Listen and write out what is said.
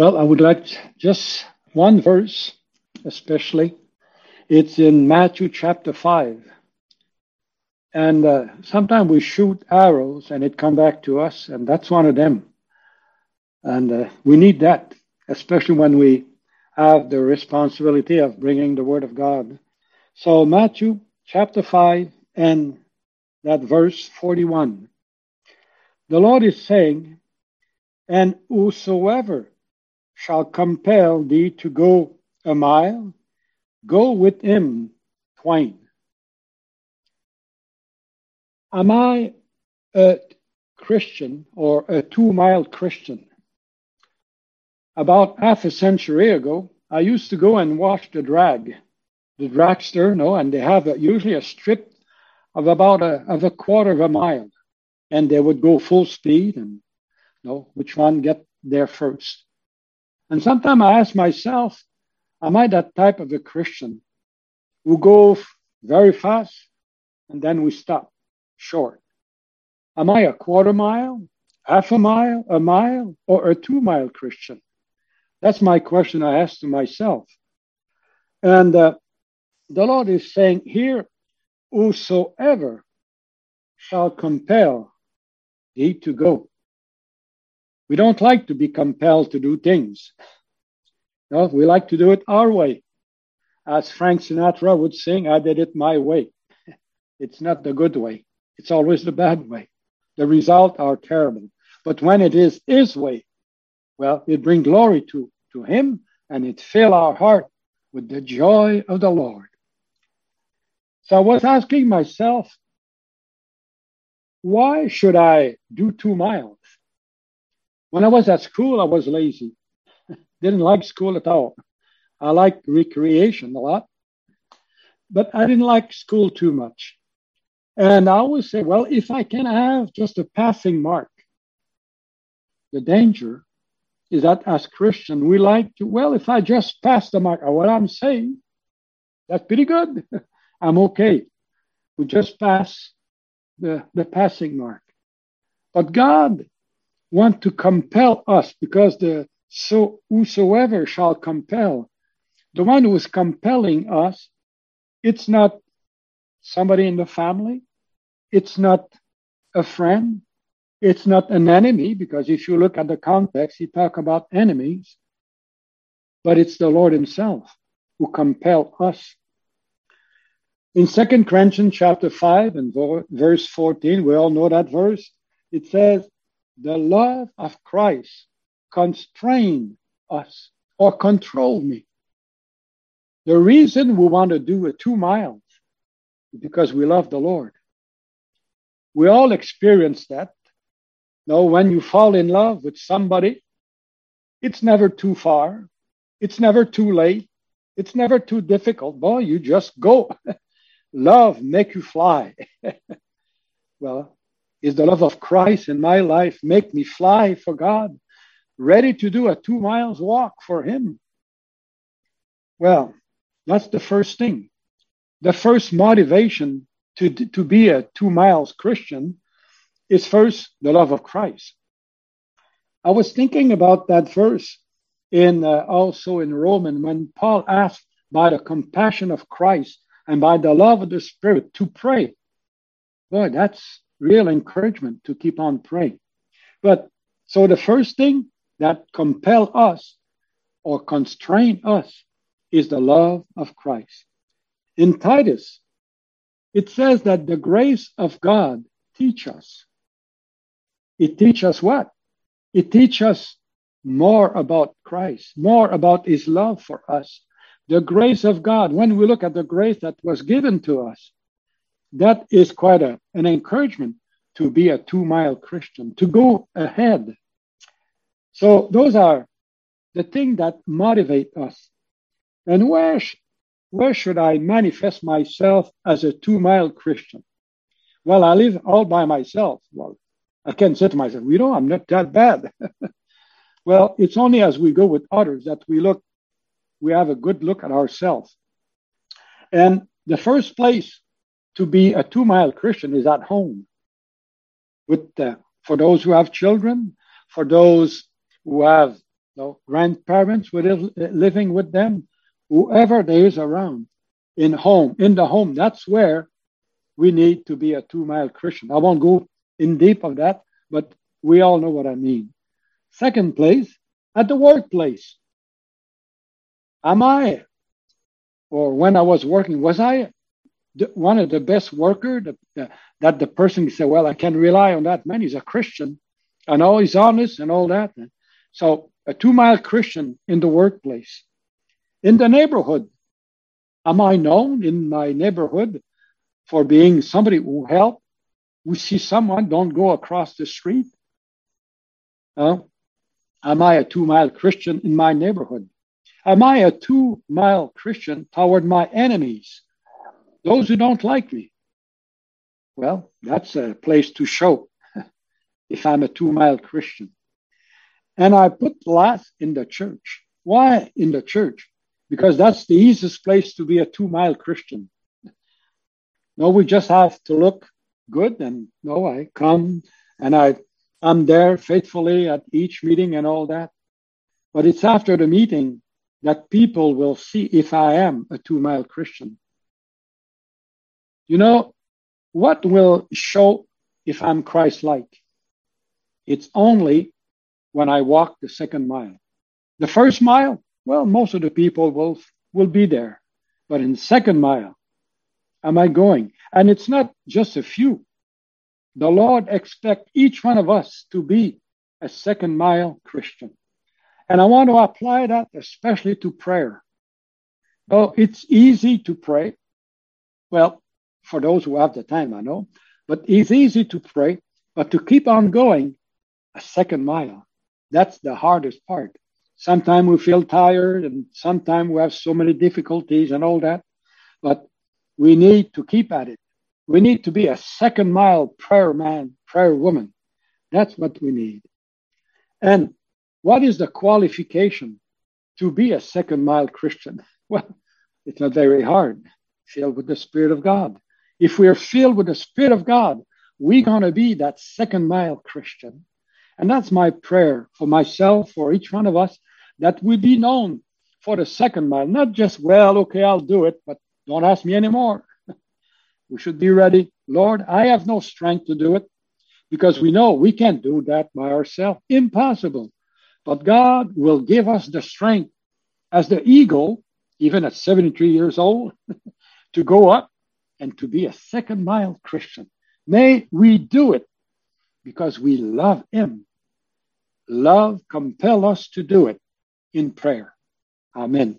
Well, I would like just one verse, especially. It's in Matthew chapter 5. And uh, sometimes we shoot arrows and it come back to us, and that's one of them. And uh, we need that, especially when we have the responsibility of bringing the word of God. So Matthew chapter 5 and that verse 41. The Lord is saying, and whosoever shall compel thee to go a mile, go with him twain. Am I a Christian or a two mile Christian? About half a century ago, I used to go and watch the drag, the dragster, no, and they have a, usually a strip of about a, of a quarter of a mile, and they would go full speed and you know which one get there first. And sometimes I ask myself, am I that type of a Christian who go very fast and then we stop? short? Am I a quarter mile, half a mile, a mile, or a two mile Christian? That's my question I ask to myself. And uh, the Lord is saying here, whosoever shall compel thee to go. We don't like to be compelled to do things. No, we like to do it our way. As Frank Sinatra would sing, I did it my way. It's not the good way. It's always the bad way. The results are terrible. But when it is his way, well, it brings glory to, to him and it fill our heart with the joy of the Lord. So I was asking myself, why should I do two miles? When I was at school, I was lazy. Didn't like school at all. I liked recreation a lot, but I didn't like school too much. And I always say, well, if I can have just a passing mark, the danger is that as Christian, we like to, well, if I just pass the mark, what I'm saying, that's pretty good. I'm okay. We just pass the, the passing mark. But God wants to compel us because the so whosoever shall compel, the one who is compelling us, it's not somebody in the family, it's not a friend. It's not an enemy, because if you look at the context, he talk about enemies, but it's the Lord himself who compel us. In Second Corinthians chapter 5 and verse 14, we all know that verse, it says, the love of Christ constrain us or control me. The reason we want to do a two miles is because we love the Lord. We all experience that. Now, when you fall in love with somebody, it's never too far. It's never too late. It's never too difficult. Boy, you just go. love make you fly. well, is the love of Christ in my life make me fly for God, ready to do a two miles walk for Him? Well, that's the first thing. The first motivation to, to be a two miles Christian is first the love of Christ. I was thinking about that verse in uh, also in Roman when Paul asked by the compassion of Christ and by the love of the Spirit to pray. Boy, that's real encouragement to keep on praying. But so the first thing that compel us or constrain us is the love of Christ. In Titus it says that the grace of God teach us. It teach us what? It teach us more about Christ, more about his love for us. The grace of God, when we look at the grace that was given to us, that is quite a, an encouragement to be a two mile Christian, to go ahead. So those are the things that motivate us. And where where should I manifest myself as a two mile Christian? Well, I live all by myself. Well, I can say to myself, you know, I'm not that bad. well, it's only as we go with others that we look, we have a good look at ourselves. And the first place to be a two mile Christian is at home. With for those who have children, for those who have no grandparents with living with them, whoever there is around, in home, in the home. That's where we need to be a two mile Christian. I won't go in deep of that, but we all know what I mean. Second place, at the workplace. Am I, or when I was working, was I one of the best worker that, that the person said, well, I can rely on that man. He's a Christian and all he's honest and all that. So a two mile Christian in the workplace, in the neighborhood. Am I known in my neighborhood for being somebody who help? We see someone, don't go across the street. Uh, am I a two mile Christian in my neighborhood? Am I a two mile Christian toward my enemies? Those who don't like me. Well, that's a place to show if I'm a two mile Christian. And I put last in the church. Why in the church? Because that's the easiest place to be a two mile Christian. No, we just have to look good and no, I come and I I'm there faithfully at each meeting and all that. But it's after the meeting that people will see if I am a two mile Christian. You know, what will show if I'm Christ like? It's only when I walk the second mile. The first mile, well, most of the people will, will be there. But in the second mile, am I going? And it's not just a few. The Lord expects each one of us to be a second mile Christian. And I want to apply that especially to prayer. Oh, it's easy to pray. Well, for those who have the time, I know. But it's easy to pray, but to keep on going a second mile, that's the hardest part. Sometimes we feel tired and sometimes we have so many difficulties and all that, but we need to keep at it. We need to be a second mile prayer man, prayer woman. That's what we need. And what is the qualification to be a second mile Christian? Well, it's not very hard. Filled with the Spirit of God. If we're filled with the Spirit of God, we're going to be that second mile Christian. And that's my prayer for myself, for each one of us, that we be known for the second mile, not just, well, okay, I'll do it, but don't ask me anymore. we should be ready. Lord, I have no strength to do it because we know we can't do that by ourselves. Impossible. But God will give us the strength as the eagle, even at 73 years old, to go up and to be a second mile Christian. May we do it because we love Him. Love compel us to do it in prayer. Amen.